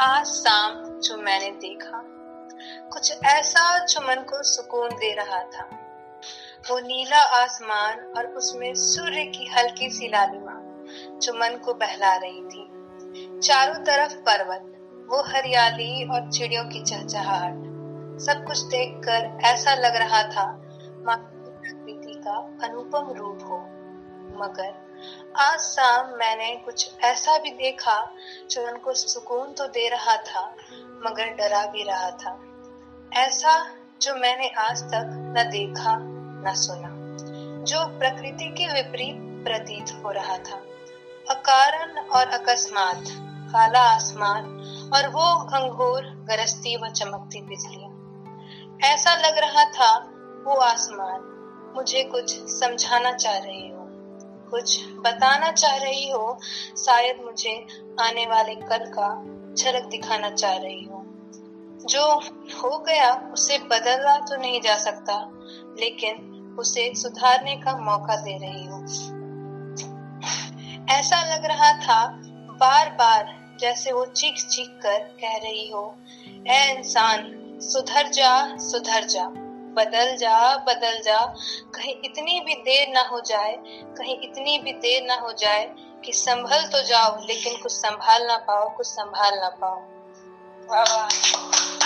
आज शाम जो मैंने देखा, कुछ ऐसा जो मन को सुकून दे रहा था। वो नीला आसमान और उसमें सूर्य की हल्की सी लालिमा जो मन को बहला रही थी। चारों तरफ़ पर्वत, वो हरियाली और चिड़ियों की चहचहाहट। सब कुछ देखकर ऐसा लग रहा था माँ प्रकृति का अनुपम रूप हो। मगर आज शाम मैंने कुछ ऐसा भी देखा जो उनको सुकून तो दे रहा था, मगर डरा भी रहा था। ऐसा जो मैंने आज तक न देखा, न सुना, जो प्रकृति के विपरीत प्रतीत हो रहा था। अकारण और अकस्मात, काला आसमान और वो घंघोर, गरजती व चमकती बिजलियाँ। ऐसा लग रहा था, वो आसमान मुझे कुछ समझाना चाह रही हो। कुछ बताना चाह रही हो, शायद मुझे आने वाले कल का झलक दिखाना चाह रही हो। जो हो गया, उसे बदलना तो नहीं जा सकता, लेकिन उसे सुधारने का मौका दे रही हूँ। ऐसा लग रहा था बार बार जैसे वो चीख चीख कर कह रही हो ए इंसान, सुधर जा सुधर जा। बदल जा बदल जा। कहीं इतनी भी देर ना हो जाए, कहीं इतनी भी देर ना हो जाए कि संभल तो जाओ, लेकिन कुछ संभाल ना पाओ, कुछ संभाल ना पाओ। वाह वाह।